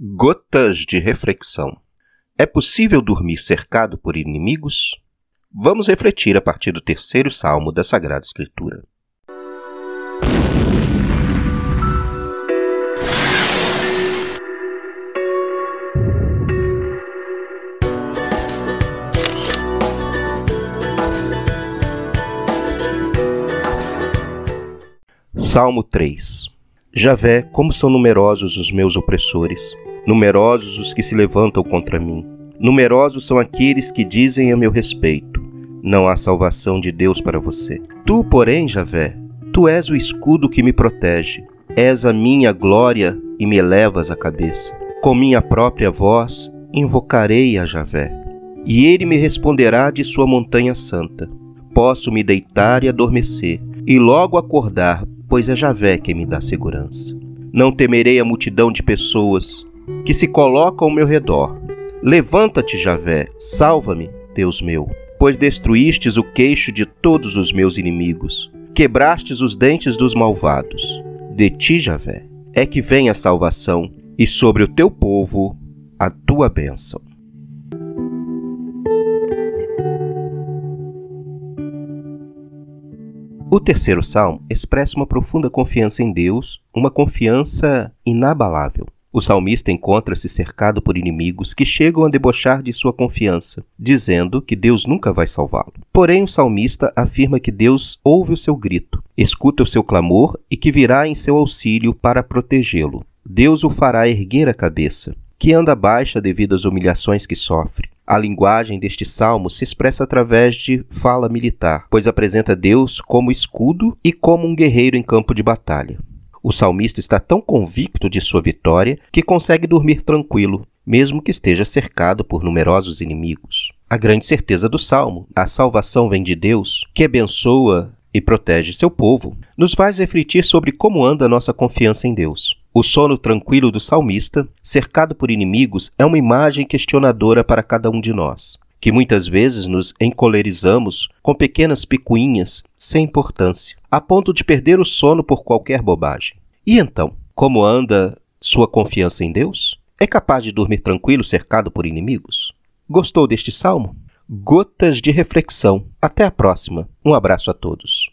Gotas de reflexão. É possível dormir cercado por inimigos? Vamos refletir a partir do terceiro salmo da Sagrada Escritura. Salmo 3 Javé, como são numerosos os meus opressores! Numerosos os que se levantam contra mim. Numerosos são aqueles que dizem a meu respeito: Não há salvação de Deus para você. Tu, porém, Javé, tu és o escudo que me protege. És a minha glória e me elevas a cabeça. Com minha própria voz invocarei a Javé, e ele me responderá de sua montanha santa. Posso me deitar e adormecer, e logo acordar, pois é Javé quem me dá segurança. Não temerei a multidão de pessoas que se coloca ao meu redor. Levanta-te, Javé, salva-me, Deus meu, pois destruístes o queixo de todos os meus inimigos, quebrastes os dentes dos malvados. De ti, Javé, é que vem a salvação, e sobre o teu povo a tua bênção. O terceiro salmo expressa uma profunda confiança em Deus, uma confiança inabalável. O salmista encontra-se cercado por inimigos que chegam a debochar de sua confiança, dizendo que Deus nunca vai salvá-lo. Porém, o salmista afirma que Deus ouve o seu grito, escuta o seu clamor e que virá em seu auxílio para protegê-lo. Deus o fará erguer a cabeça, que anda baixa devido às humilhações que sofre. A linguagem deste salmo se expressa através de fala militar, pois apresenta Deus como escudo e como um guerreiro em campo de batalha. O salmista está tão convicto de sua vitória que consegue dormir tranquilo, mesmo que esteja cercado por numerosos inimigos. A grande certeza do salmo, a salvação vem de Deus, que abençoa e protege seu povo, nos faz refletir sobre como anda nossa confiança em Deus. O sono tranquilo do salmista, cercado por inimigos, é uma imagem questionadora para cada um de nós, que muitas vezes nos encolerizamos com pequenas picuinhas sem importância a ponto de perder o sono por qualquer bobagem. E então, como anda sua confiança em Deus? É capaz de dormir tranquilo cercado por inimigos? Gostou deste salmo? Gotas de reflexão. Até a próxima. Um abraço a todos.